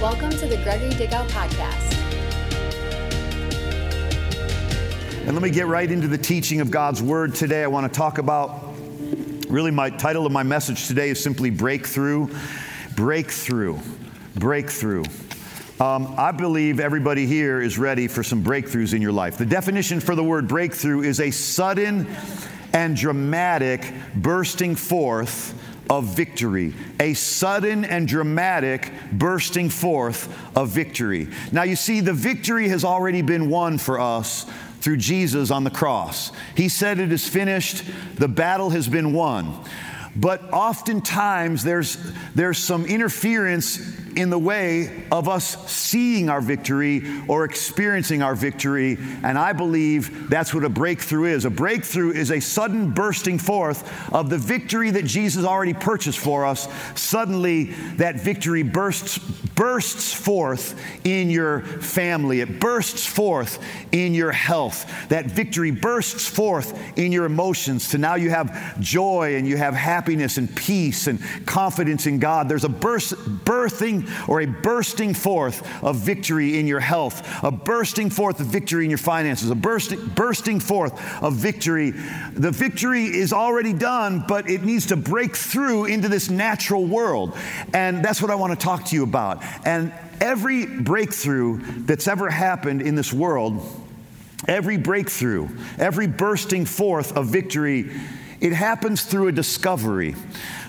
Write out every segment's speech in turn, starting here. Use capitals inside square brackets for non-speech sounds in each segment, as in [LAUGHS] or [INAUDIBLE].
Welcome to the Gregory Dickow Podcast. And let me get right into the teaching of God's Word today. I want to talk about really my title of my message today is simply Breakthrough. Breakthrough. Breakthrough. Um, I believe everybody here is ready for some breakthroughs in your life. The definition for the word breakthrough is a sudden and dramatic bursting forth of victory, a sudden and dramatic bursting forth of victory. Now, you see, the victory has already been won for us through Jesus on the cross. He said, It is finished, the battle has been won. But oftentimes there's, there's some interference in the way of us seeing our victory or experiencing our victory. And I believe that's what a breakthrough is. A breakthrough is a sudden bursting forth of the victory that Jesus already purchased for us. Suddenly, that victory bursts, bursts forth in your family, it bursts forth in your health. That victory bursts forth in your emotions. To now you have joy and you have happiness and peace and confidence in God. There's a burst, birthing or a bursting forth of victory in your health, a bursting forth of victory in your finances, a bursting, bursting forth of victory. The victory is already done, but it needs to break through into this natural world. And that's what I want to talk to you about. And every breakthrough that's ever happened in this world, every breakthrough, every bursting forth of victory, it happens through a discovery.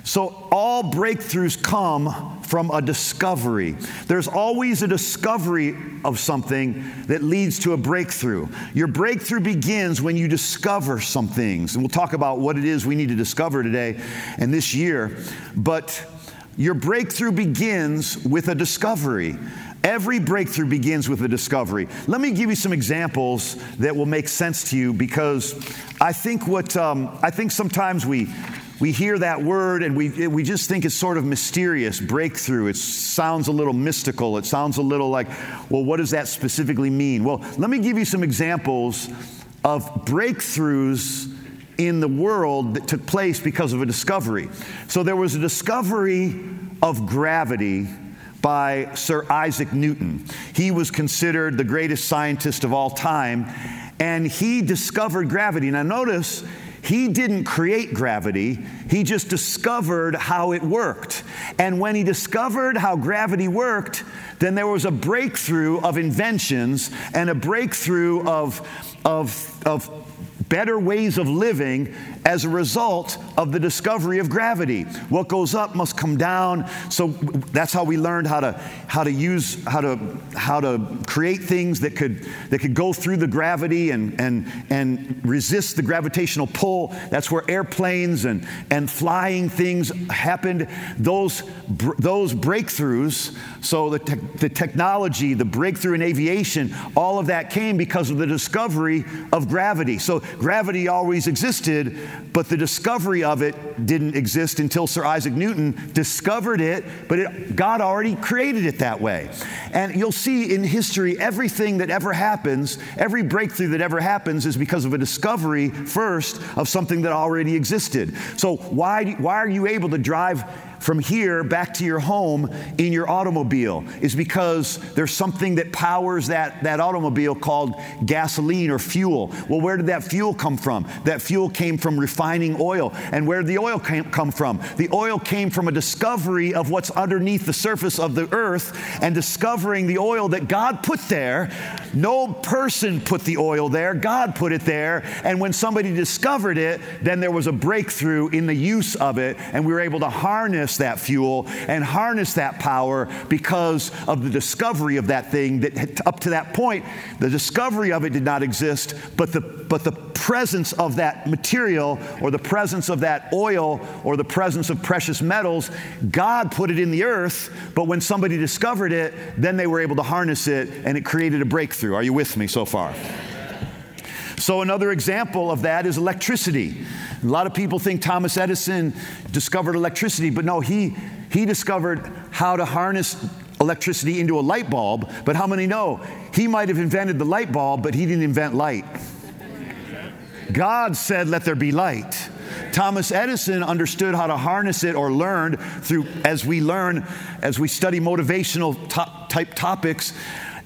So all breakthroughs come from a discovery. There's always a discovery of something that leads to a breakthrough. Your breakthrough begins when you discover some things. And we'll talk about what it is we need to discover today and this year. But your breakthrough begins with a discovery. Every breakthrough begins with a discovery. Let me give you some examples that will make sense to you because I think what um, I think sometimes we we hear that word and we, we just think it's sort of mysterious, breakthrough. It sounds a little mystical. It sounds a little like, well, what does that specifically mean? Well, let me give you some examples of breakthroughs in the world that took place because of a discovery. So there was a discovery of gravity by Sir Isaac Newton. He was considered the greatest scientist of all time, and he discovered gravity. Now, notice he didn't create gravity, he just discovered how it worked. And when he discovered how gravity worked, then there was a breakthrough of inventions and a breakthrough of, of, of better ways of living as a result of the discovery of gravity. What goes up must come down. So that's how we learned how to how to use how to how to create things that could that could go through the gravity and and and resist the gravitational pull. That's where airplanes and and flying things happened. Those those breakthroughs. So the te- the technology, the breakthrough in aviation, all of that came because of the discovery of gravity. So Gravity always existed, but the discovery of it didn't exist until Sir Isaac Newton discovered it, but it, God already created it that way. And you'll see in history, everything that ever happens, every breakthrough that ever happens is because of a discovery first of something that already existed. So, why, why are you able to drive from here back to your home in your automobile is because there's something that powers that, that automobile called gasoline or fuel. Well, where did that fuel come from? That fuel came from refining oil. And where did the oil came, come from? The oil came from a discovery of what's underneath the surface of the earth and discovering the oil that God put there. No person put the oil there, God put it there. And when somebody discovered it, then there was a breakthrough in the use of it, and we were able to harness harness that fuel and harness that power because of the discovery of that thing that up to that point, the discovery of it did not exist, but the, but the presence of that material or the presence of that oil or the presence of precious metals, God put it in the earth, but when somebody discovered it, then they were able to harness it and it created a breakthrough. Are you with me so far? So, another example of that is electricity. A lot of people think Thomas Edison discovered electricity, but no, he, he discovered how to harness electricity into a light bulb. But how many know he might have invented the light bulb, but he didn't invent light? God said, Let there be light. Thomas Edison understood how to harness it or learned through, as we learn, as we study motivational type topics,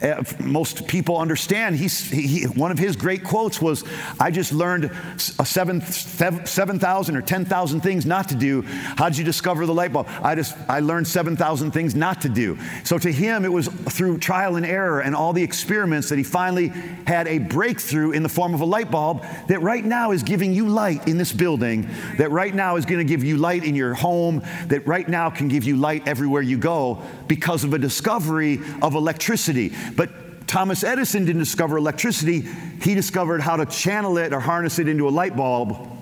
uh, most people understand. He's, he, one of his great quotes was, I just learned 7,000 7, or 10,000 things not to do. How did you discover the light bulb? I just, I learned 7,000 things not to do. So to him, it was through trial and error and all the experiments that he finally had a breakthrough in the form of a light bulb that right now is giving you light in this building, that right now is going to give you light in your home, that right now can give you light everywhere you go because of a discovery of electricity. But Thomas Edison didn't discover electricity, he discovered how to channel it or harness it into a light bulb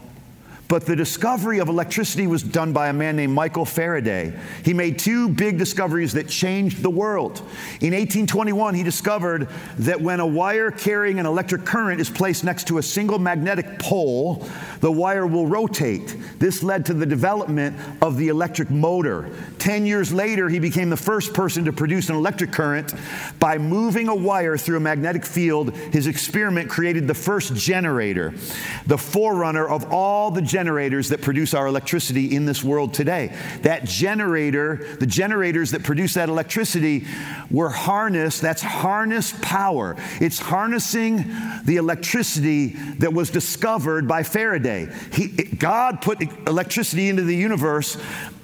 but the discovery of electricity was done by a man named Michael Faraday. He made two big discoveries that changed the world. In 1821, he discovered that when a wire carrying an electric current is placed next to a single magnetic pole, the wire will rotate. This led to the development of the electric motor. Ten years later, he became the first person to produce an electric current by moving a wire through a magnetic field. His experiment created the first generator, the forerunner of all the generators that produce our electricity in this world today. That generator, the generators that produce that electricity, were harnessed. That's harnessed power. It's harnessing the electricity that was discovered by Faraday. He, God put electricity into the universe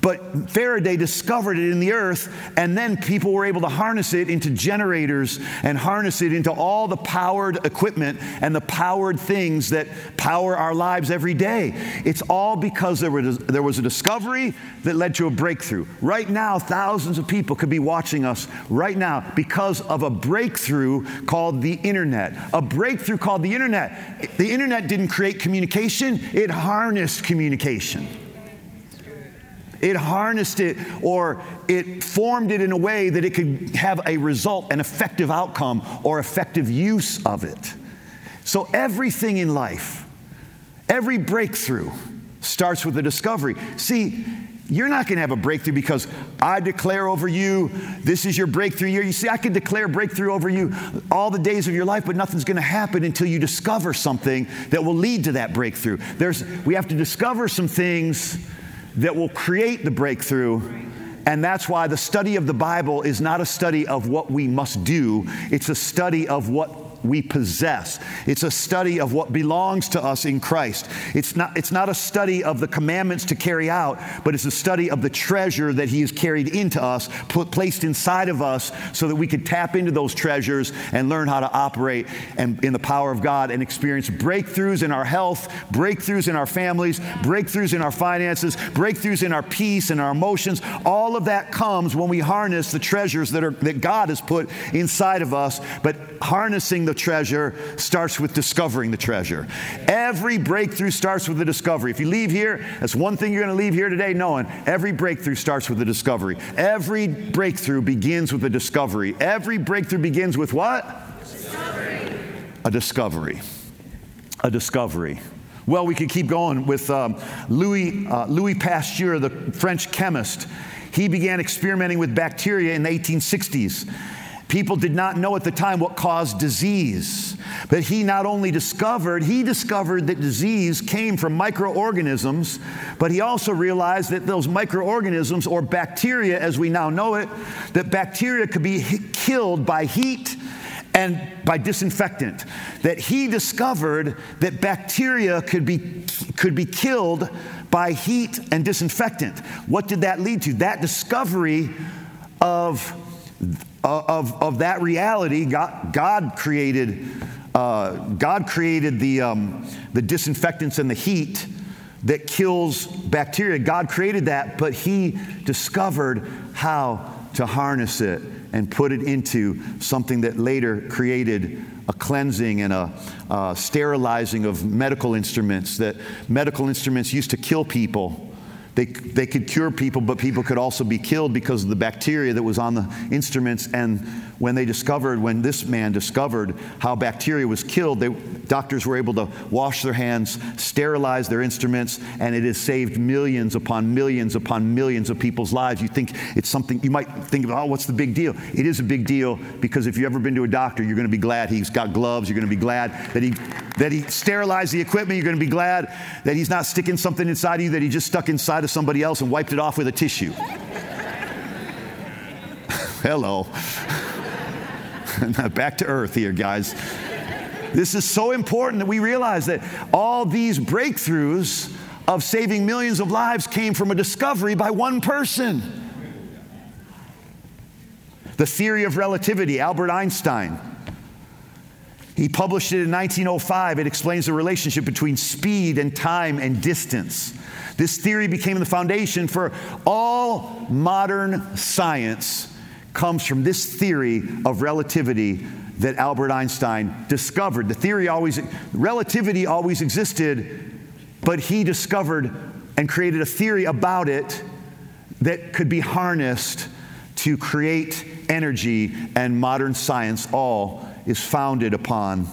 but Faraday discovered it in the earth, and then people were able to harness it into generators and harness it into all the powered equipment and the powered things that power our lives every day. It's all because there was, there was a discovery that led to a breakthrough. Right now, thousands of people could be watching us right now because of a breakthrough called the internet. A breakthrough called the internet. The internet didn't create communication, it harnessed communication. It harnessed it or it formed it in a way that it could have a result, an effective outcome, or effective use of it. So everything in life, every breakthrough starts with a discovery. See, you're not going to have a breakthrough because I declare over you, this is your breakthrough year. You see, I can declare breakthrough over you all the days of your life, but nothing's going to happen until you discover something that will lead to that breakthrough. There's, we have to discover some things that will create the breakthrough. And that's why the study of the Bible is not a study of what we must do, it's a study of what we possess. It's a study of what belongs to us in Christ. It's not, it's not a study of the commandments to carry out, but it's a study of the treasure that He has carried into us, put, placed inside of us, so that we could tap into those treasures and learn how to operate and, in the power of God and experience breakthroughs in our health, breakthroughs in our families, breakthroughs in our finances, breakthroughs in our peace and our emotions. All of that comes when we harness the treasures that, are, that God has put inside of us, but harnessing the treasure starts with discovering the treasure. Every breakthrough starts with a discovery. If you leave here, that's one thing you're going to leave here today knowing every breakthrough starts with a discovery. Every breakthrough begins with a discovery. Every breakthrough begins with what? Discovery. A discovery. A discovery. Well, we could keep going with um, Louis, uh, Louis Pasteur, the French chemist. He began experimenting with bacteria in the 1860s. People did not know at the time what caused disease. But he not only discovered, he discovered that disease came from microorganisms, but he also realized that those microorganisms, or bacteria as we now know it, that bacteria could be killed by heat and by disinfectant. That he discovered that bacteria could be, could be killed by heat and disinfectant. What did that lead to? That discovery of of, of that reality, God, God created, uh, God created the, um, the disinfectants and the heat that kills bacteria. God created that, but He discovered how to harness it and put it into something that later created a cleansing and a uh, sterilizing of medical instruments that medical instruments used to kill people they, they could cure people, but people could also be killed because of the bacteria that was on the instruments. And when they discovered, when this man discovered how bacteria was killed, they, doctors were able to wash their hands, sterilize their instruments, and it has saved millions upon millions upon millions of people's lives. You think it's something, you might think, oh, what's the big deal? It is a big deal because if you've ever been to a doctor, you're going to be glad he's got gloves. You're going to be glad that he, that he sterilized the equipment. You're going to be glad that he's not sticking something inside of you that he just stuck inside of somebody else and wiped it off with a tissue. Hello. [LAUGHS] Back to earth here, guys. This is so important that we realize that all these breakthroughs of saving millions of lives came from a discovery by one person. The theory of relativity, Albert Einstein. He published it in 1905. It explains the relationship between speed and time and distance. This theory became the foundation for all modern science comes from this theory of relativity that Albert Einstein discovered. The theory always, relativity always existed, but he discovered and created a theory about it that could be harnessed to create energy, and modern science all is founded upon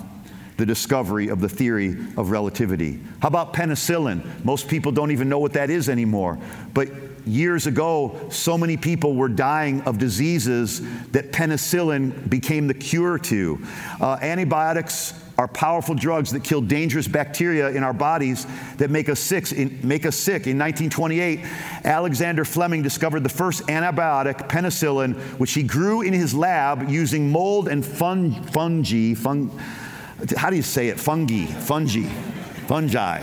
the discovery of the theory of relativity. How about penicillin? Most people don't even know what that is anymore. But years ago, so many people were dying of diseases that penicillin became the cure to. Uh, antibiotics are powerful drugs that kill dangerous bacteria in our bodies that make us sick. In, make us sick. In 1928, Alexander Fleming discovered the first antibiotic, penicillin, which he grew in his lab using mold and fun, fungi. Fun, how do you say it? Fungi, fungi, fungi,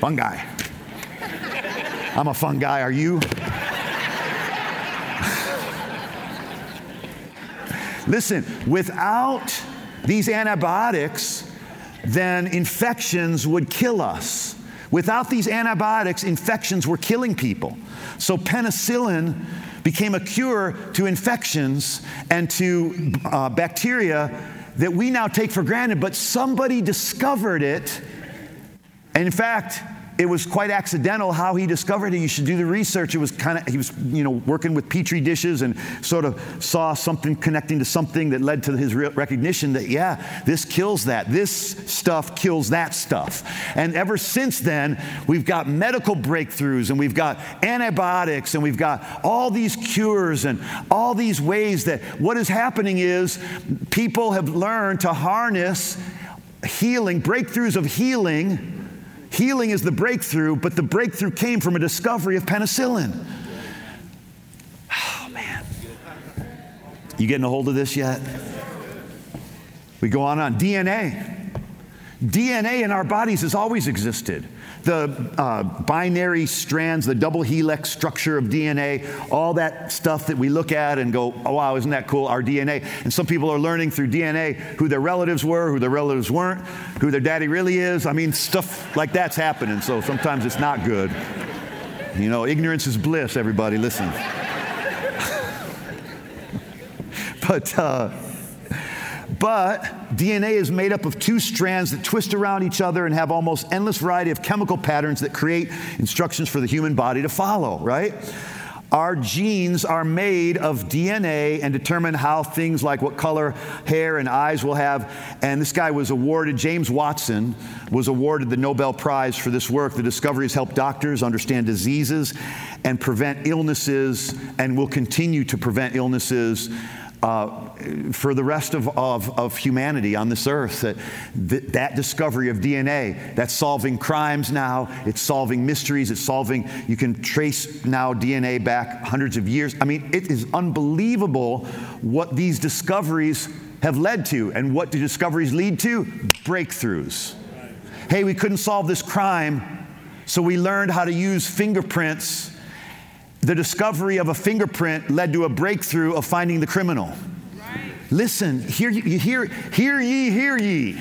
fungi. I'm a fun guy. Are you? Listen, without these antibiotics, then infections would kill us. Without these antibiotics, infections were killing people. So penicillin became a cure to infections and to uh, bacteria that we now take for granted, but somebody discovered it. And in fact, it was quite accidental how he discovered it. You should do the research. It was kind of, he was, you know, working with petri dishes and sort of saw something connecting to something that led to his recognition that, yeah, this kills that. This stuff kills that stuff. And ever since then, we've got medical breakthroughs and we've got antibiotics and we've got all these cures and all these ways that what is happening is people have learned to harness healing, breakthroughs of healing Healing is the breakthrough, but the breakthrough came from a discovery of penicillin. Oh, man. You getting a hold of this yet? We go on on DNA. DNA in our bodies has always existed the uh, binary strands, the double helix structure of DNA, all that stuff that we look at and go, oh, wow, isn't that cool? Our DNA. And some people are learning through DNA who their relatives were, who their relatives weren't, who their daddy really is. I mean, stuff like that's happening. So sometimes it's not good. You know, ignorance is bliss, everybody. Listen. [LAUGHS] but, uh, but DNA is made up of two strands that twist around each other and have almost endless variety of chemical patterns that create instructions for the human body to follow, right? Our genes are made of DNA and determine how things like what color hair and eyes will have. And this guy was awarded, James Watson was awarded the Nobel Prize for this work. The discoveries help doctors understand diseases and prevent illnesses and will continue to prevent illnesses uh, for the rest of, of, of, humanity on this earth. That, that, that discovery of DNA, that's solving crimes now, it's solving mysteries, it's solving, you can trace now DNA back hundreds of years. I mean, it is unbelievable what these discoveries have led to. And what do discoveries lead to? Breakthroughs. Hey, we couldn't solve this crime, so we learned how to use fingerprints the discovery of a fingerprint led to a breakthrough of finding the criminal. Right. Listen, hear, hear, hear ye, hear ye.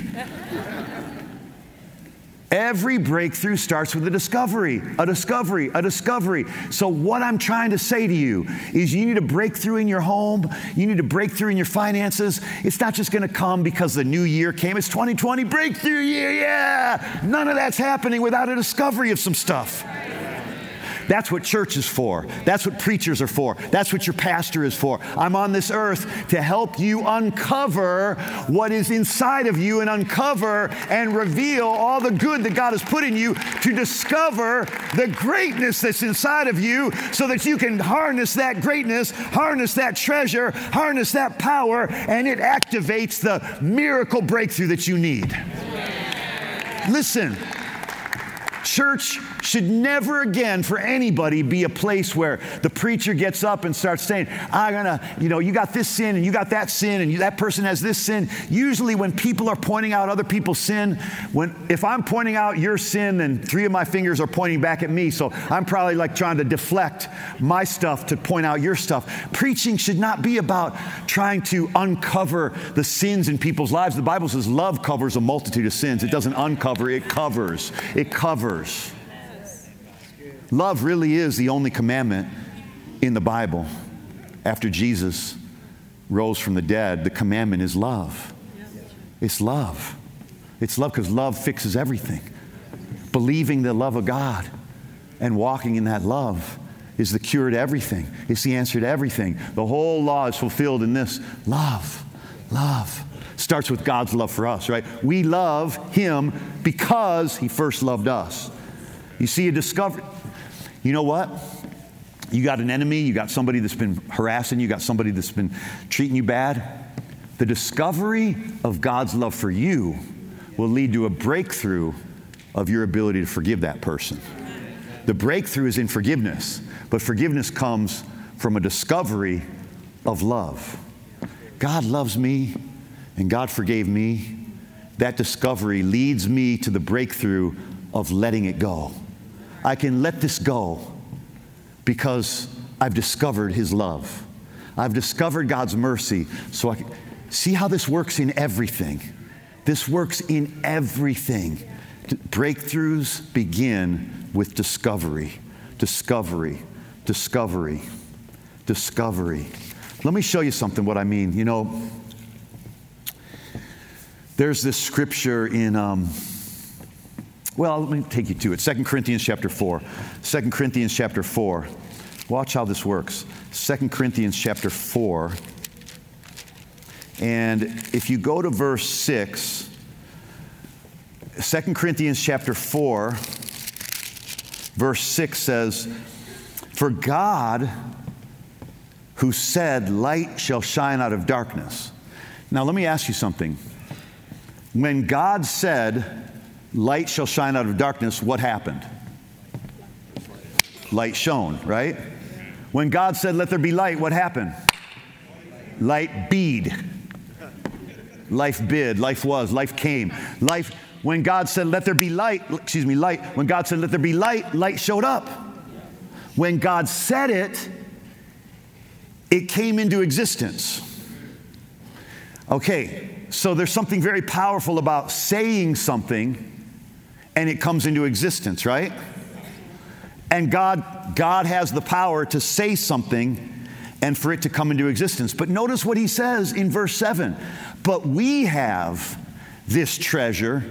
Every breakthrough starts with a discovery, a discovery, a discovery. So, what I'm trying to say to you is you need a breakthrough in your home, you need a breakthrough in your finances. It's not just going to come because the new year came. It's 2020 breakthrough year, yeah. None of that's happening without a discovery of some stuff. That's what church is for. That's what preachers are for. That's what your pastor is for. I'm on this earth to help you uncover what is inside of you and uncover and reveal all the good that God has put in you to discover the greatness that's inside of you so that you can harness that greatness, harness that treasure, harness that power, and it activates the miracle breakthrough that you need. Listen, church should never again for anybody be a place where the preacher gets up and starts saying, I'm gonna, you know, you got this sin and you got that sin and you, that person has this sin. Usually, when people are pointing out other people's sin, when if I'm pointing out your sin, then three of my fingers are pointing back at me. So I'm probably like trying to deflect my stuff to point out your stuff. Preaching should not be about trying to uncover the sins in people's lives. The Bible says love covers a multitude of sins. It doesn't uncover, it covers. It covers. Love really is the only commandment in the Bible. After Jesus rose from the dead, the commandment is love. It's love. It's love because love fixes everything. Believing the love of God and walking in that love is the cure to everything. It's the answer to everything. The whole law is fulfilled in this love. Love. Starts with God's love for us, right? We love Him because He first loved us. You see, a discovery you know what? You got an enemy, you got somebody that's been harassing you, you got somebody that's been treating you bad. The discovery of God's love for you will lead to a breakthrough of your ability to forgive that person. The breakthrough is in forgiveness, but forgiveness comes from a discovery of love. God loves me and God forgave me. That discovery leads me to the breakthrough of letting it go. I can let this go because I've discovered His love. I've discovered God's mercy. So I can see how this works in everything. This works in everything. Breakthroughs begin with discovery, discovery, discovery, discovery. Let me show you something what I mean. You know, there's this scripture in. Um, well, let me take you to it. 2 Corinthians chapter 4. 2 Corinthians chapter 4. Watch how this works. 2 Corinthians chapter 4. And if you go to verse 6, 2 Corinthians chapter 4, verse 6 says, For God, who said, Light shall shine out of darkness. Now, let me ask you something. When God said, light shall shine out of darkness, what happened? Light shone, right? When God said, let there be light, what happened? Light bead. Life bid, life was, life came. Life, when God said, let there be light, excuse me, light, when God said, let there be light, light showed up. When God said it, it came into existence. Okay, so there's something very powerful about saying something and it comes into existence, right? And God, God has the power to say something and for it to come into existence. But notice what he says in verse 7 But we have this treasure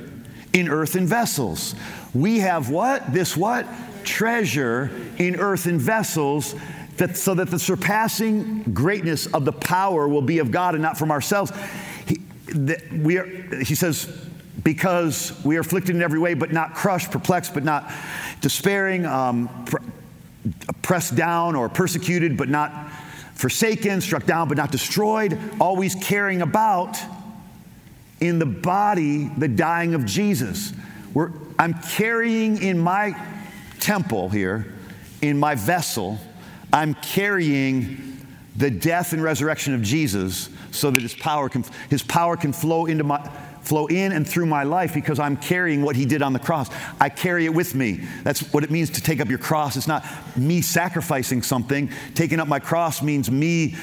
in earthen vessels. We have what? This what? Treasure in earthen vessels. That, so that the surpassing greatness of the power will be of God and not from ourselves. He, we are, he says, because we are afflicted in every way, but not crushed, perplexed, but not despairing, um, pr- pressed down or persecuted, but not forsaken, struck down, but not destroyed, always carrying about in the body the dying of Jesus. We're, I'm carrying in my temple here, in my vessel, I'm carrying the death and resurrection of Jesus so that his power can, his power can flow into my flow in and through my life because I'm carrying what he did on the cross. I carry it with me. That's what it means to take up your cross. It's not me sacrificing something. Taking up my cross means me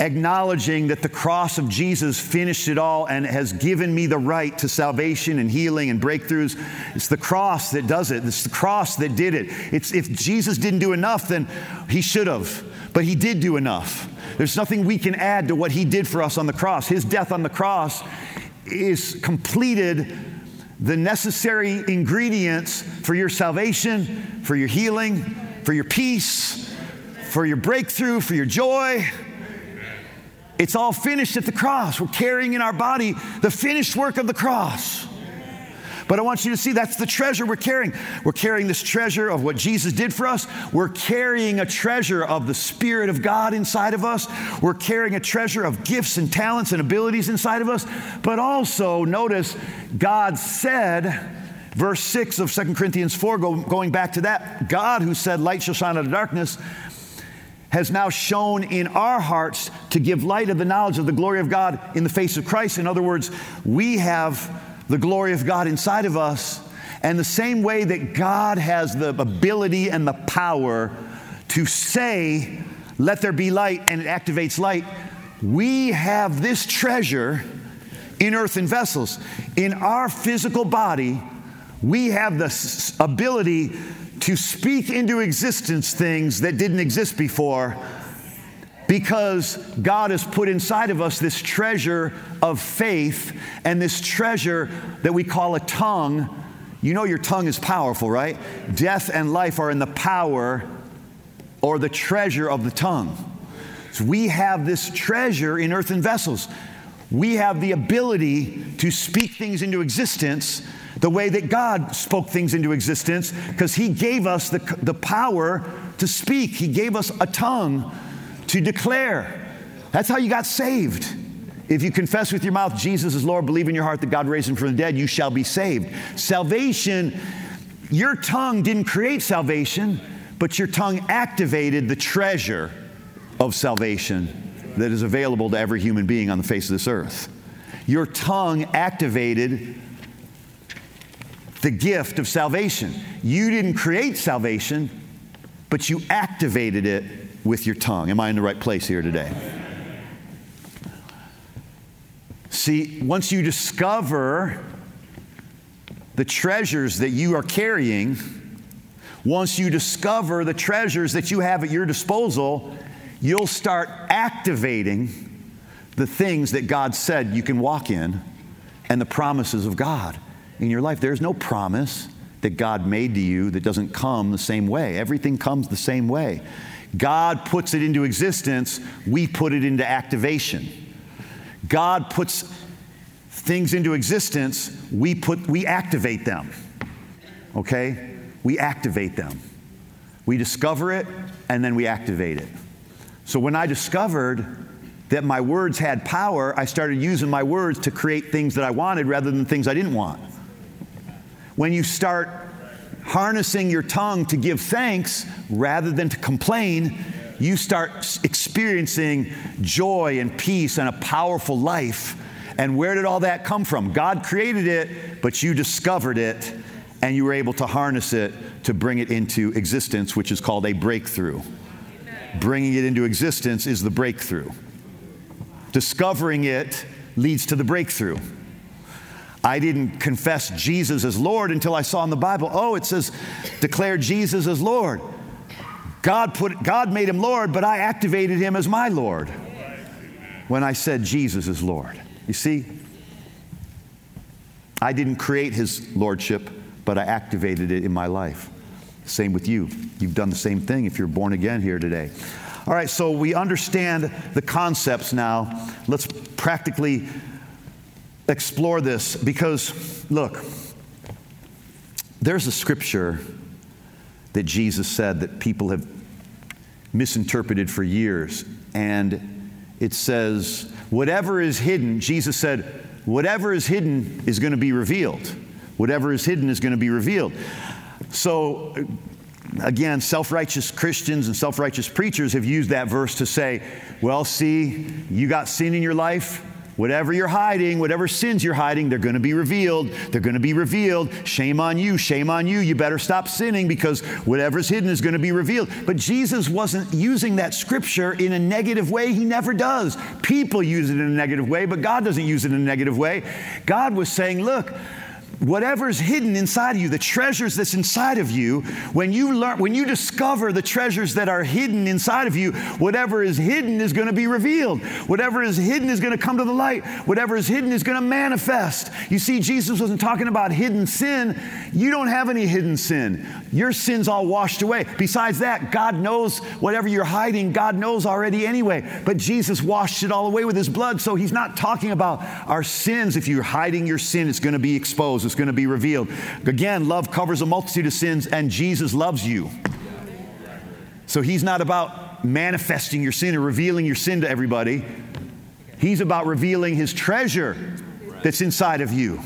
acknowledging that the cross of Jesus finished it all and has given me the right to salvation and healing and breakthroughs. It's the cross that does it. It's the cross that did it. It's if Jesus didn't do enough, then he should have. But he did do enough. There's nothing we can add to what he did for us on the cross. His death on the cross is completed the necessary ingredients for your salvation, for your healing, for your peace, for your breakthrough, for your joy. It's all finished at the cross. We're carrying in our body the finished work of the cross. But I want you to see that's the treasure we're carrying. We're carrying this treasure of what Jesus did for us. We're carrying a treasure of the Spirit of God inside of us. We're carrying a treasure of gifts and talents and abilities inside of us. But also, notice, God said, verse 6 of 2 Corinthians 4, go, going back to that, God who said, Light shall shine out of darkness, has now shown in our hearts to give light of the knowledge of the glory of God in the face of Christ. In other words, we have the glory of God inside of us. And the same way that God has the ability and the power to say, let there be light, and it activates light, we have this treasure in earthen vessels. In our physical body, we have the ability to speak into existence things that didn't exist before because God has put inside of us this treasure of faith and this treasure that we call a tongue. You know, your tongue is powerful, right? Death and life are in the power or the treasure of the tongue. So we have this treasure in earthen vessels. We have the ability to speak things into existence the way that God spoke things into existence because He gave us the, the power to speak. He gave us a tongue to declare. That's how you got saved. If you confess with your mouth Jesus is Lord, believe in your heart that God raised him from the dead, you shall be saved. Salvation, your tongue didn't create salvation, but your tongue activated the treasure of salvation that is available to every human being on the face of this earth. Your tongue activated the gift of salvation. You didn't create salvation, but you activated it with your tongue. Am I in the right place here today? See, once you discover the treasures that you are carrying, once you discover the treasures that you have at your disposal, you'll start activating the things that God said you can walk in and the promises of God in your life. There's no promise that God made to you that doesn't come the same way. Everything comes the same way. God puts it into existence, we put it into activation. God puts things into existence, we put we activate them. Okay? We activate them. We discover it and then we activate it. So when I discovered that my words had power, I started using my words to create things that I wanted rather than things I didn't want. When you start harnessing your tongue to give thanks rather than to complain, you start experiencing joy and peace and a powerful life. And where did all that come from? God created it, but you discovered it and you were able to harness it to bring it into existence, which is called a breakthrough. Bringing it into existence is the breakthrough. Discovering it leads to the breakthrough. I didn't confess Jesus as Lord until I saw in the Bible, oh, it says, declare Jesus as Lord. God, put, God made him Lord, but I activated him as my Lord when I said Jesus is Lord. You see, I didn't create his lordship, but I activated it in my life. Same with you. You've done the same thing if you're born again here today. All right, so we understand the concepts now. Let's practically explore this because, look, there's a scripture that Jesus said that people have misinterpreted for years. And it says, whatever is hidden, Jesus said, whatever is hidden is going to be revealed. Whatever is hidden is going to be revealed. So, again, self righteous Christians and self righteous preachers have used that verse to say, well, see, you got sin in your life, Whatever you're hiding, whatever sins you're hiding, they're going to be revealed. They're going to be revealed. Shame on you, shame on you. You better stop sinning because whatever's hidden is going to be revealed. But Jesus wasn't using that scripture in a negative way. He never does. People use it in a negative way, but God doesn't use it in a negative way. God was saying, look, whatever's hidden inside of you, the treasures that's inside of you, when you learn, when you discover the treasures that are hidden inside of you, whatever is hidden is going to be revealed. Whatever is hidden is going to come to the light. Whatever is hidden is going to manifest. You see, Jesus wasn't talking about hidden sin. You don't have any hidden sin. Your sin's all washed away. Besides that, God knows whatever you're hiding, God knows already anyway. But Jesus washed it all away with his blood. So he's not talking about our sins. If you're hiding your sin, it's going to be exposed, it's going to be revealed. Again, love covers a multitude of sins, and Jesus loves you. So he's not about manifesting your sin or revealing your sin to everybody. He's about revealing his treasure that's inside of you.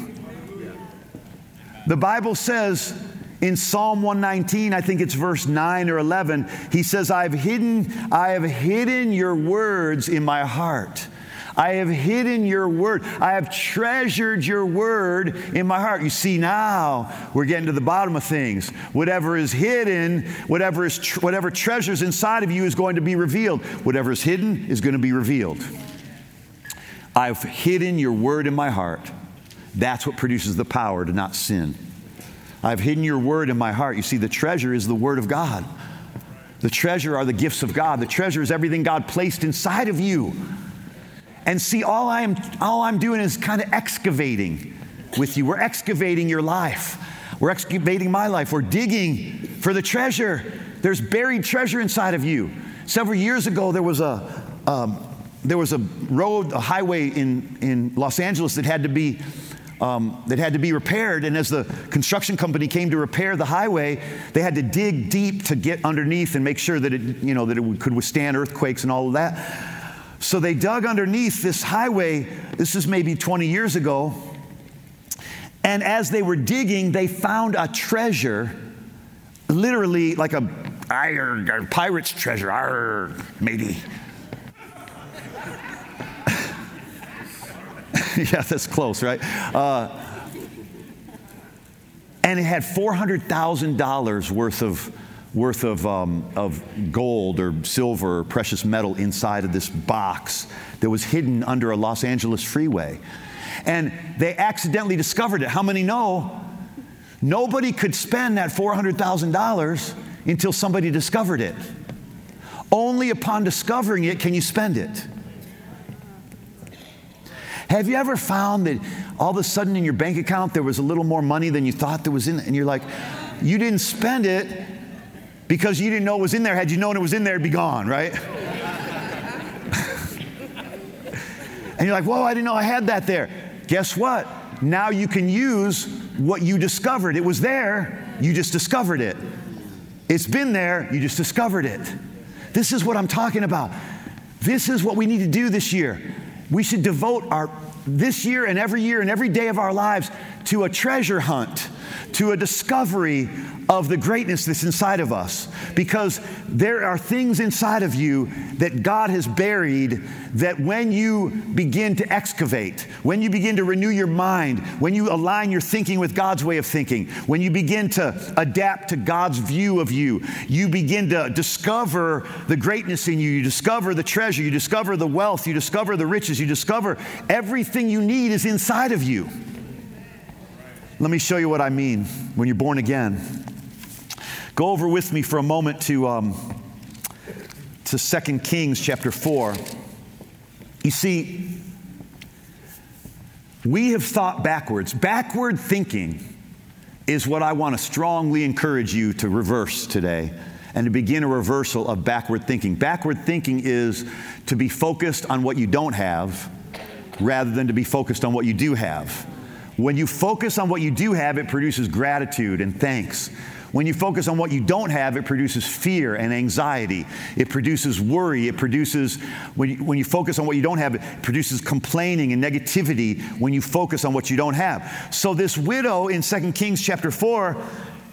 The Bible says in Psalm 119, I think it's verse 9 or 11, he says, I've hidden, I have hidden your words in my heart. I have hidden your word. I have treasured your word in my heart. You see, now we're getting to the bottom of things. Whatever is hidden, whatever, is tr- whatever treasures inside of you is going to be revealed. Whatever is hidden is going to be revealed. I've hidden your word in my heart. That's what produces the power to not sin. I've hidden your word in my heart. You see, the treasure is the word of God. The treasure are the gifts of God. The treasure is everything God placed inside of you. And see, all I'm, all I'm doing is kind of excavating with you. We're excavating your life. We're excavating my life. We're digging for the treasure. There's buried treasure inside of you. Several years ago, there was a, um, there was a road, a highway in, in Los Angeles that had to be um, that had to be repaired. And as the construction company came to repair the highway, they had to dig deep to get underneath and make sure that it, you know, that it could withstand earthquakes and all of that. So they dug underneath this highway. This is maybe 20 years ago. And as they were digging, they found a treasure, literally like a arr, pirate's treasure, arr, matey. [LAUGHS] yeah, that's close, right? Uh, and it had $400,000 worth of, worth of, um, of gold or silver or precious metal inside of this box that was hidden under a Los Angeles freeway. And they accidentally discovered it. How many know? Nobody could spend that $400,000 until somebody discovered it. Only upon discovering it can you spend it. Have you ever found that all of a sudden in your bank account there was a little more money than you thought there was in it? And you're like, you didn't spend it because you didn't know it was in there. Had you known it was in there, it'd be gone, right? [LAUGHS] and you're like, whoa, I didn't know I had that there. Guess what? Now you can use what you discovered. It was there, you just discovered it. It's been there, you just discovered it. This is what I'm talking about. This is what we need to do this year. We should devote our this year and every year and every day of our lives to a treasure hunt, to a discovery of the greatness that's inside of us. Because there are things inside of you that God has buried that when you begin to excavate, when you begin to renew your mind, when you align your thinking with God's way of thinking, when you begin to adapt to God's view of you, you begin to discover the greatness in you. You discover the treasure, you discover the wealth, you discover the riches, you discover everything you need is inside of you. Let me show you what I mean when you're born again. Go over with me for a moment to, um, to 2 Kings chapter 4. You see, we have thought backwards. Backward thinking is what I want to strongly encourage you to reverse today and to begin a reversal of backward thinking. Backward thinking is to be focused on what you don't have rather than to be focused on what you do have. When you focus on what you do have, it produces gratitude and thanks. When you focus on what you don't have, it produces fear and anxiety. It produces worry. It produces, when you, when you focus on what you don't have, it produces complaining and negativity when you focus on what you don't have. So, this widow in 2 Kings chapter 4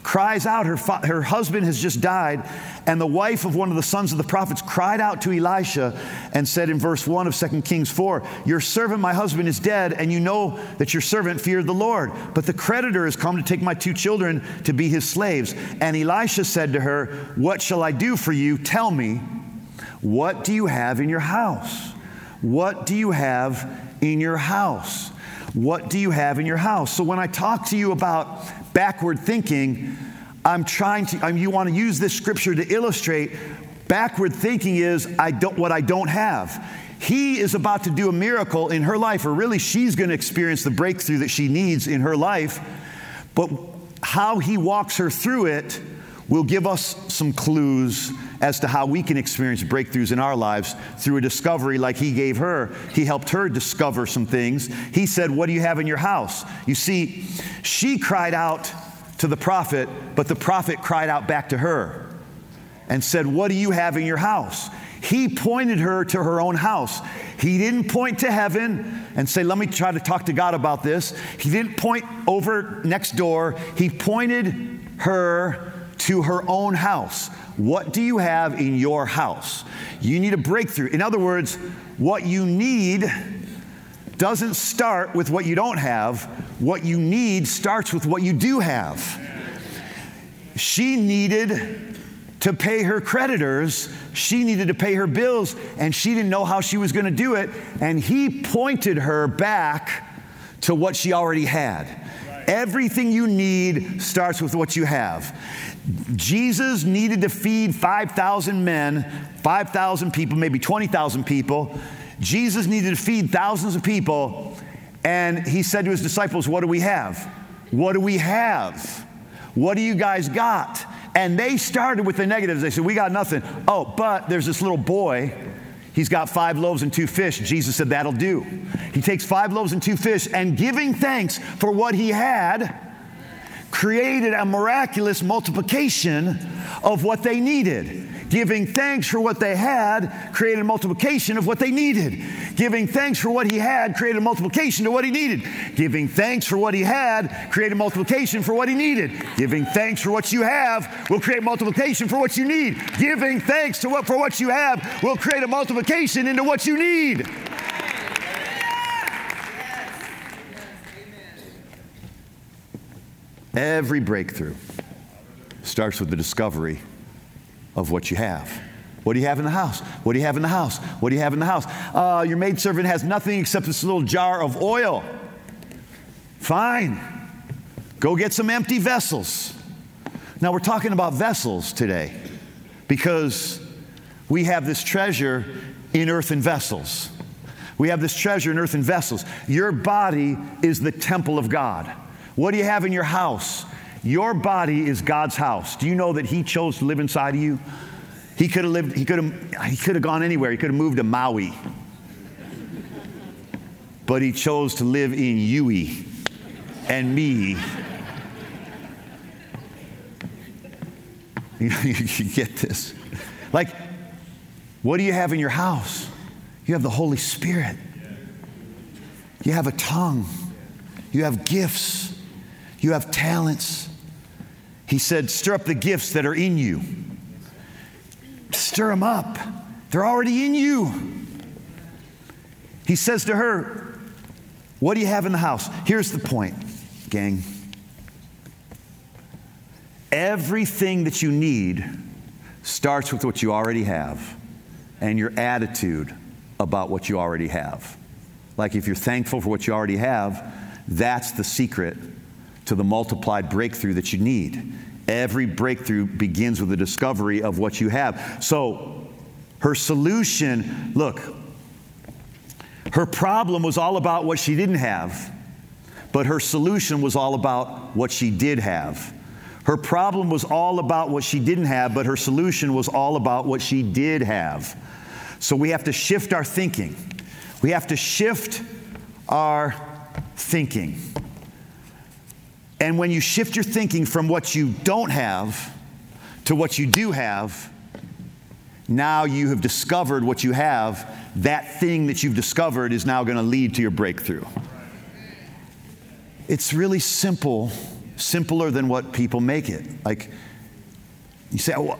cries out, her, fa- her husband has just died, and the wife of one of the sons of the prophets cried out to Elisha and said in verse 1 of 2 Kings 4, Your servant, my husband, is dead, and you know that your servant feared the Lord. But the creditor has come to take my two children to be his slaves. And Elisha said to her, What shall I do for you? Tell me, what do you have in your house? What do you have in your house? What do you have in your house? So when I talk to you about backward thinking, I'm trying to, I mean, you want to use this scripture to illustrate backward thinking is I don't, what I don't have. He is about to do a miracle in her life, or really, she's going to experience the breakthrough that she needs in her life. But how he walks her through it will give us some clues as to how we can experience breakthroughs in our lives through a discovery like he gave her. He helped her discover some things. He said, What do you have in your house? You see, she cried out to the prophet, but the prophet cried out back to her and said, What do you have in your house? He pointed her to her own house. He didn't point to heaven and say, Let me try to talk to God about this. He didn't point over next door. He pointed her to her own house. What do you have in your house? You need a breakthrough. In other words, what you need doesn't start with what you don't have. What you need starts with what you do have. She needed to pay her creditors, she needed to pay her bills, and she didn't know how she was going to do it. And he pointed her back to what she already had. Everything you need starts with what you have. Jesus needed to feed 5,000 men, 5,000 people, maybe 20,000 people. Jesus needed to feed thousands of people. And he said to his disciples, What do we have? What do we have? What do you guys got? And they started with the negatives. They said, We got nothing. Oh, but there's this little boy. He's got five loaves and two fish. Jesus said, That'll do. He takes five loaves and two fish and giving thanks for what he had, created a miraculous multiplication of what they needed. Giving thanks for what they had created multiplication of what they needed. Giving thanks for what he had created multiplication to what he needed. Giving thanks for what he had created multiplication for what he needed. Giving thanks for what you have will create multiplication for what you need. Giving thanks to what for what you have will create a multiplication into what you need. Every breakthrough starts with the discovery of what you have. What do you have in the house? What do you have in the house? What do you have in the house? Uh, your maidservant has nothing except this little jar of oil. Fine. Go get some empty vessels. Now, we're talking about vessels today because we have this treasure in earthen vessels. We have this treasure in earthen vessels. Your body is the temple of God. What do you have in your house? Your body is God's house. Do you know that He chose to live inside of you? He could have lived, he could have, he could have gone anywhere. He could have moved to Maui. But he chose to live in Yui and me. [LAUGHS] you get this. Like, what do you have in your house? You have the Holy Spirit. You have a tongue. You have gifts. You have talents. He said, Stir up the gifts that are in you. Stir them up. They're already in you. He says to her, What do you have in the house? Here's the point, gang. Everything that you need starts with what you already have and your attitude about what you already have. Like if you're thankful for what you already have, that's the secret to the multiplied breakthrough that you need. Every breakthrough begins with the discovery of what you have. So, her solution look, her problem was all about what she didn't have, but her solution was all about what she did have. Her problem was all about what she didn't have, but her solution was all about what she did have. So we have to shift our thinking. We have to shift our thinking. And when you shift your thinking from what you don't have to what you do have, now you have discovered what you have. That thing that you've discovered is now going to lead to your breakthrough. It's really simple, simpler than what people make it. Like, you say, oh,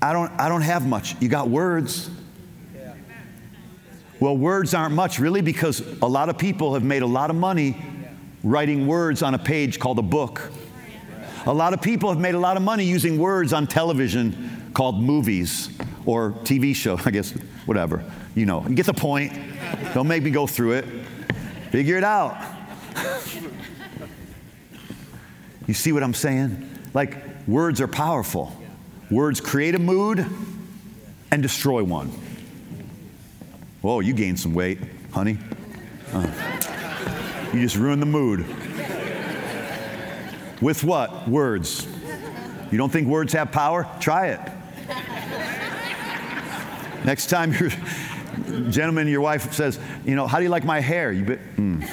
I, don't, I don't have much. You got words. Well, words aren't much, really, because a lot of people have made a lot of money writing words on a page called a book. A lot of people have made a lot of money using words on television called movies or TV show, [LAUGHS] I guess, whatever. You know, you get the point. Don't make me go through it. Figure it out. [LAUGHS] You see what I'm saying? Like, words are powerful. Words create a mood and destroy one. Whoa, you gained some weight, honey. Uh. You just ruin the mood. With what? Words. You don't think words have power? Try it. Next time your gentleman, your wife says, you know, how do you like my hair? You. Mm.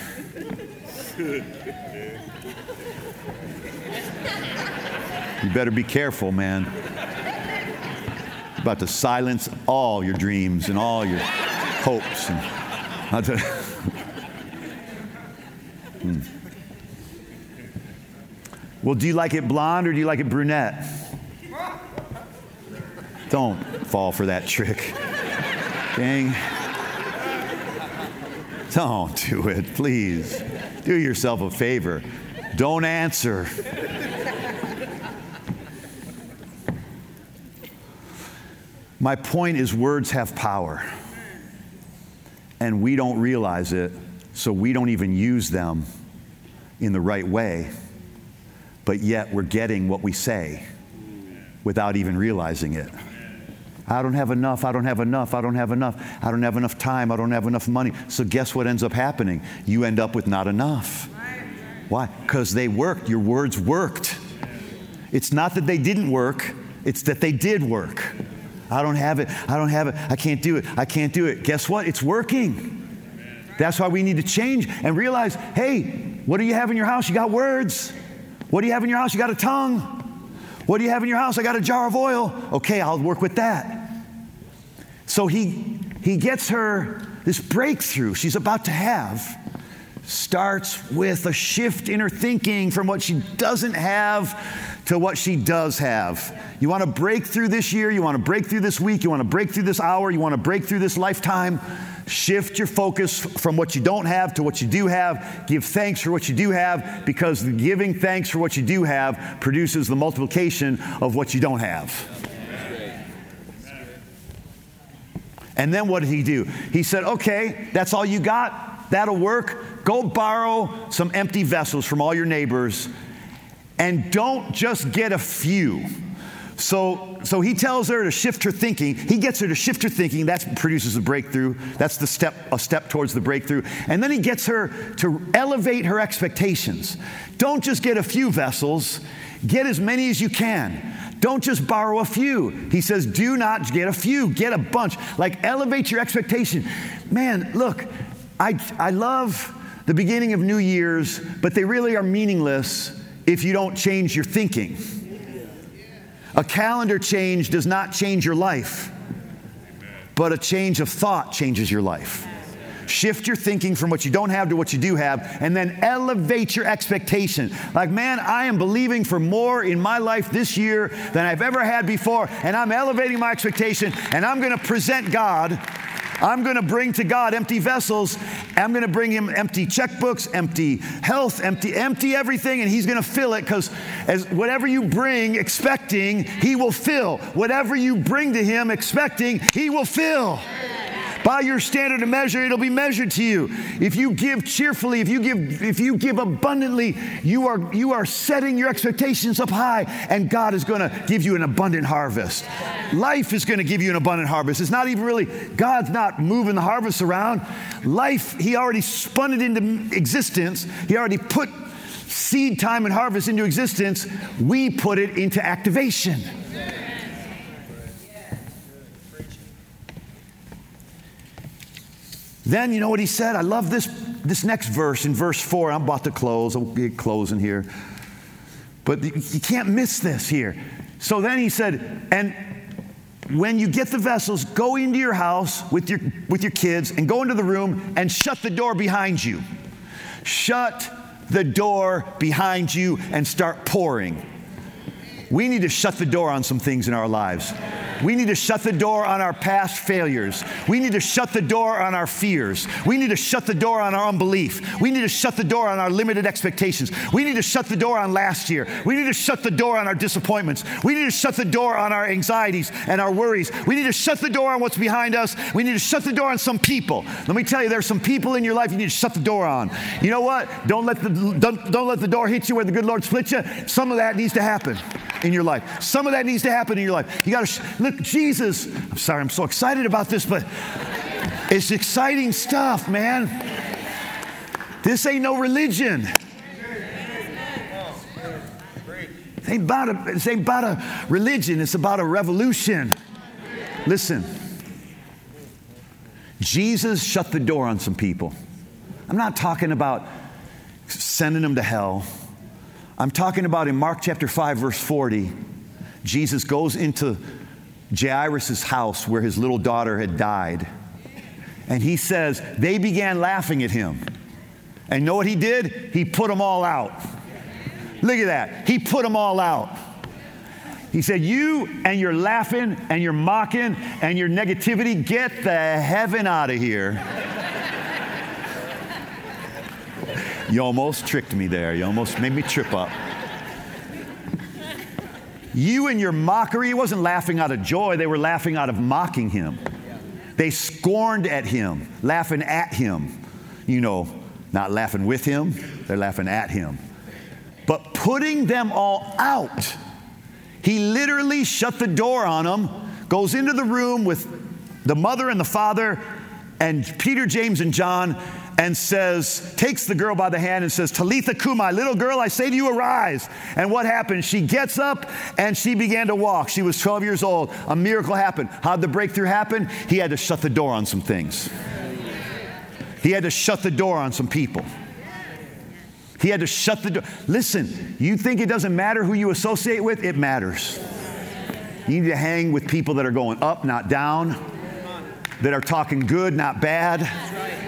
You better be careful, man. About to silence all your dreams and all your hopes. And, Well, do you like it blonde or do you like it brunette? Don't fall for that trick. Dang. Don't do it, please. Do yourself a favor. Don't answer. My point is, words have power. And we don't realize it, so we don't even use them in the right way. But yet, we're getting what we say without even realizing it. I don't have enough, I don't have enough, I don't have enough, I don't have enough time, I don't have enough money. So, guess what ends up happening? You end up with not enough. Why? Because they worked, your words worked. It's not that they didn't work, it's that they did work. I don't have it, I don't have it, I can't do it, I can't do it. Guess what? It's working. That's why we need to change and realize hey, what do you have in your house? You got words. What do you have in your house? You got a tongue. What do you have in your house? I got a jar of oil. Okay, I'll work with that. So he, he gets her this breakthrough she's about to have starts with a shift in her thinking from what she doesn't have to what she does have. You want to break through this year, you want to break through this week, you want to break through this hour, you want to break through this lifetime. Shift your focus from what you don't have to what you do have. Give thanks for what you do have because giving thanks for what you do have produces the multiplication of what you don't have. And then what did he do? He said, Okay, that's all you got? That'll work. Go borrow some empty vessels from all your neighbors and don't just get a few. So, so he tells her to shift her thinking. He gets her to shift her thinking. That produces a breakthrough. That's the step, a step towards the breakthrough. And then he gets her to elevate her expectations. Don't just get a few vessels, get as many as you can. Don't just borrow a few. He says, do not get a few, get a bunch. Like, elevate your expectation. Man, look, I, I love the beginning of New Year's, but they really are meaningless if you don't change your thinking. A calendar change does not change your life, but a change of thought changes your life. Shift your thinking from what you don't have to what you do have, and then elevate your expectation. Like, man, I am believing for more in my life this year than I've ever had before, and I'm elevating my expectation, and I'm to present God I'm going to bring to God empty vessels. I'm going to bring him empty checkbooks, empty health, empty, empty everything, and he's going to fill it because as whatever you bring expecting, he will fill. Whatever you bring to him expecting, he will fill. By your standard of measure, it'll be measured to you. If you give cheerfully, if you give, if you give abundantly, you are, you are setting your expectations up high, and God is going to give you an abundant harvest. Life is going to give you an abundant harvest. It's not even really, God's not moving the harvest around. Life, He already spun it into existence. He already put seed time and harvest into existence. We put it into activation. Then you know what he said? I love this, this next verse in verse 4. I'm about to close. I'll get closing here. But you can't miss this here. So then he said, and when you get the vessels, go into your house with your, with your kids and go into the room and shut the door behind you. Shut the door behind you and start pouring. We need to shut the door on some things in our lives. We need to shut the door on our past failures. We need to shut the door on our fears. We need to shut the door on our unbelief. We need to shut the door on our limited expectations. We need to shut the door on last year. We need to shut the door on our disappointments. We need to shut the door on our anxieties and our worries. We need to shut the door on what's behind us. We need to shut the door on some people. Let me tell you, there's some people in your life you need to shut the door on. You know what? Don't let the, don't, don't let the door hit you where the good Lord split you. Some of that needs to happen in your life. Some of that needs to happen in your life. You got to look, Jesus. I'm sorry, I'm so excited about this, but it's exciting stuff, man. This ain't no religion. It ain't about a, it ain't about a religion, it's about a revolution. Listen, Jesus shut the door on some people. I'm not talking about sending them to hell. I'm talking about in Mark chapter 5, verse 40, Jesus goes into Jairus' house where his little daughter had died. And he says, they began laughing at him. And know what he did? He put them all out. Look at that. He put them all out. He said, You and your laughing and your mocking and your negativity, get the heaven out of here. You almost tricked me there. You almost made me trip up. You and your mockery, he wasn't laughing out of joy, they were laughing out of mocking him. They scorned at him, laughing at him. You know, not laughing with him, they're laughing at him. But putting them all out, he literally shut the door on them, goes into the room with the mother and the father, and Peter, James, and John, and says, takes the girl by the hand and says, Talitha Kumai, little girl, I say to you, arise. And what happened? She gets up and she began to walk. She was 12 years old. A miracle happened. How'd the breakthrough happen? He had to shut the door on some things. He had to shut the door on some people. He had to shut the door. Listen, you think it doesn't matter who you associate with? It matters. You need to hang with people that are going up, not down, that are talking good, not bad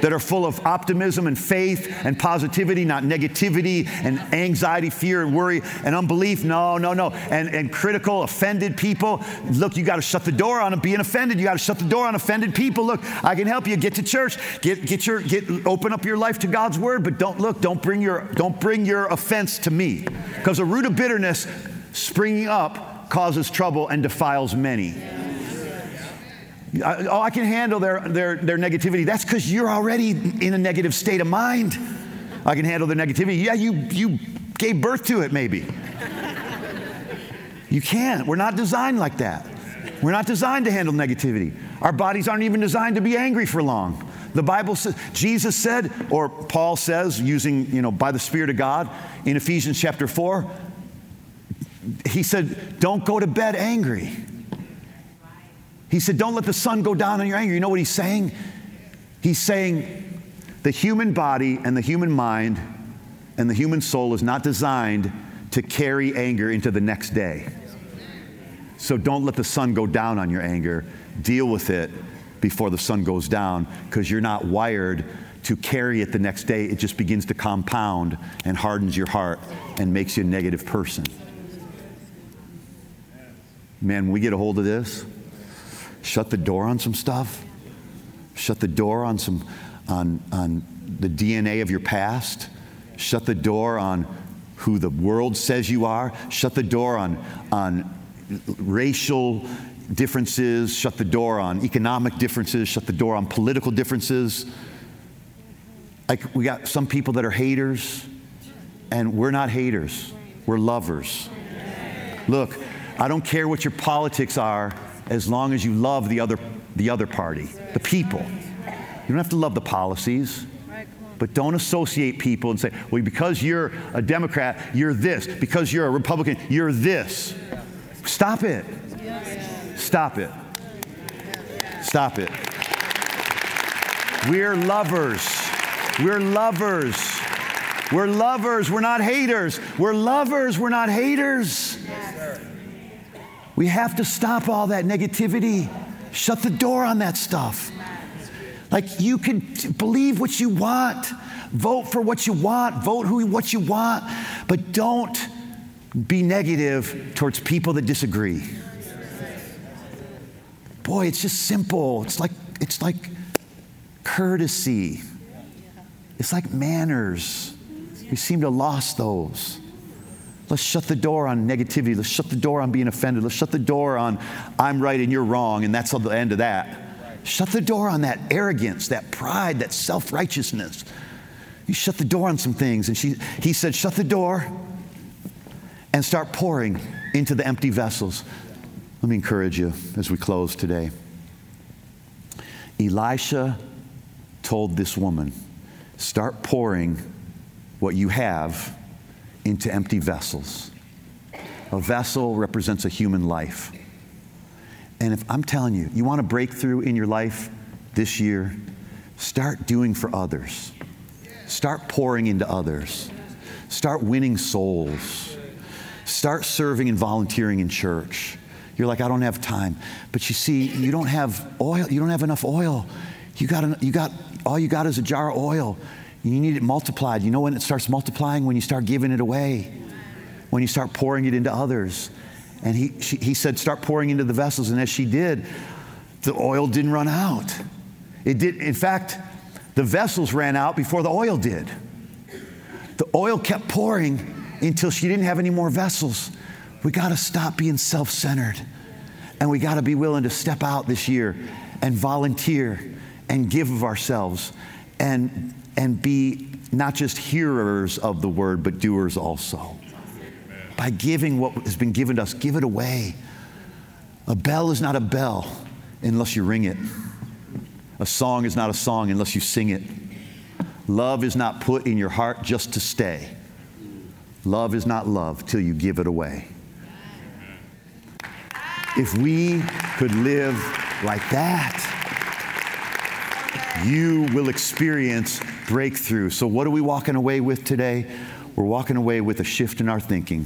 that are full of optimism and faith and positivity, not negativity and anxiety, fear and worry and unbelief. No, no, no. And, and critical, offended people. Look, you got to shut the door on being offended. You got to shut the door on offended people. Look, I can help you. Get to church. Get, get your, get, open up your life to God's word, but don't look, don't bring your, don't bring your offense to me. Because a root of bitterness springing up causes trouble and defiles many. Oh, I can handle their, their, their negativity. That's because you're already in a negative state of mind. I can handle their negativity. Yeah, you, you gave birth to it, maybe. You can't. We're not designed like that. We're not designed to handle negativity. Our bodies aren't even designed to be angry for long. The Bible says, Jesus said, or Paul says, using, you know, by the Spirit of God in Ephesians chapter 4, he said, don't go to bed angry. He said, Don't let the sun go down on your anger. You know what he's saying? He's saying the human body and the human mind and the human soul is not designed to carry anger into the next day. So don't let the sun go down on your anger. Deal with it before the sun goes down because you're not wired to carry it the next day. It just begins to compound and hardens your heart and makes you a negative person. Man, when we get a hold of this, shut the door on some stuff, shut the door on some on, on the DNA of your past, shut the door on who the world says you are, shut the door on, on racial differences, shut the door on economic differences, shut the door on political differences. Like we got some people that are haters, and we're not haters, we're lovers. Look, I don't care what your politics are as long as you love the other, the other party, the people. You don't have to love the policies. But don't associate people and say, well, because you're a Democrat, you're this. Because you're a Republican, you're this. Stop it. Stop it. Stop it. We're lovers. We're lovers. We're lovers. We're not haters. We're lovers. We're not haters. We have to stop all that negativity. Shut the door on that stuff. Like you can believe what you want, vote for what you want, vote who what you want, but don't be negative towards people that disagree. Boy, it's just simple. It's like it's like courtesy. It's like manners. We seem to lost those. Let's shut the door on negativity. Let's shut the door on being offended. Let's shut the door on I'm right and you're wrong, and that's the end of that. Shut the door on that arrogance, that pride, that self righteousness. You shut the door on some things. And she, he said, Shut the door and start pouring into the empty vessels. Let me encourage you as we close today. Elisha told this woman, Start pouring what you have into empty vessels. A vessel represents a human life. And if I'm telling you, you want a breakthrough in your life this year, start doing for others. Start pouring into others. Start winning souls. Start serving and volunteering in church. You're like, I don't have time. But you see, you don't have oil. You don't have enough oil. You got, you got all you got is a jar of oil. You need it multiplied. You know when it starts multiplying? When you start giving it away, when you start pouring it into others. And he, she, he said, start pouring into the vessels. And as she did, the oil didn't run out. It did, in fact, the vessels ran out before the oil did. The oil kept pouring until she didn't have any more vessels. We got to stop being self centered. And we got to be willing to step out this year and volunteer and give of ourselves and, and be not just hearers of the word, but doers also. By giving what has been given to us, give it away. A bell is not a bell unless you ring it. A song is not a song unless you sing it. Love is not put in your heart just to stay. Love is not love till you give it away. If we could live like that, you will experience breakthrough. So, what are we walking away with today? We're walking away with a shift in our thinking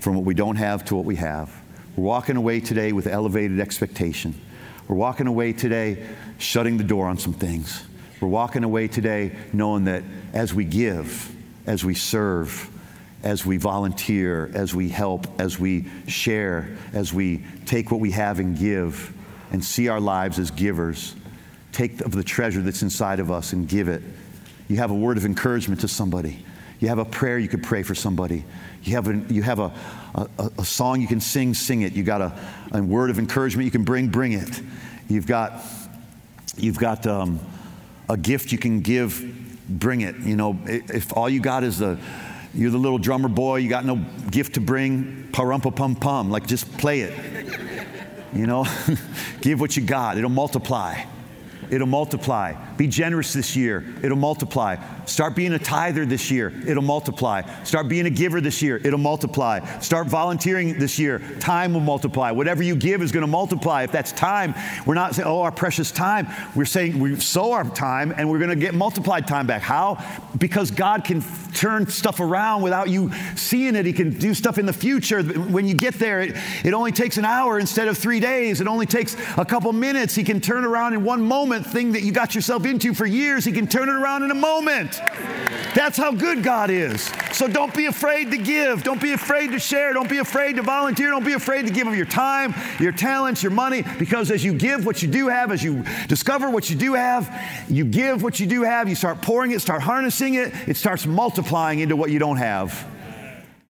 from what we don't have to what we have. We're walking away today with elevated expectation. We're walking away today shutting the door on some things. We're walking away today knowing that as we give, as we serve, as we volunteer, as we help, as we share, as we take what we have and give and see our lives as givers, take of the treasure that's inside of us and give it. You have a word of encouragement to somebody. You have a prayer you could pray for somebody. You have a, you have a, a, a song you can sing, sing it. You got a, a word of encouragement you can bring, bring it. You've got, you've got um, a gift you can give, bring it. You know, if all you got is the, you're the little drummer boy, you got no gift to bring, parumpa pum pum, like just play it. You know, [LAUGHS] give what you got, it'll multiply. It'll multiply. Be generous this year. It'll multiply. Start being a tither this year. It'll multiply. Start being a giver this year. It'll multiply. Start volunteering this year. Time will multiply. Whatever you give is going to multiply. If that's time, we're not saying, oh, our precious time. We're saying we sow our time and we're going to get multiplied time back. How? Because God can turn stuff around without you seeing it. He can do stuff in the future. When you get there, it, it only takes an hour instead of three days. It only takes a couple minutes. He can turn around in one moment thing that you got yourself into for years. He can turn it around in a moment. That's how good God is. So don't be afraid to give. Don't be afraid to share. Don't be afraid to volunteer. Don't be afraid to give of your time, your talents, your money, because as you give what you do have, as you discover what you do have, you give what you do have, you start pouring it, start harnessing it, it starts multiplying into what you don't have.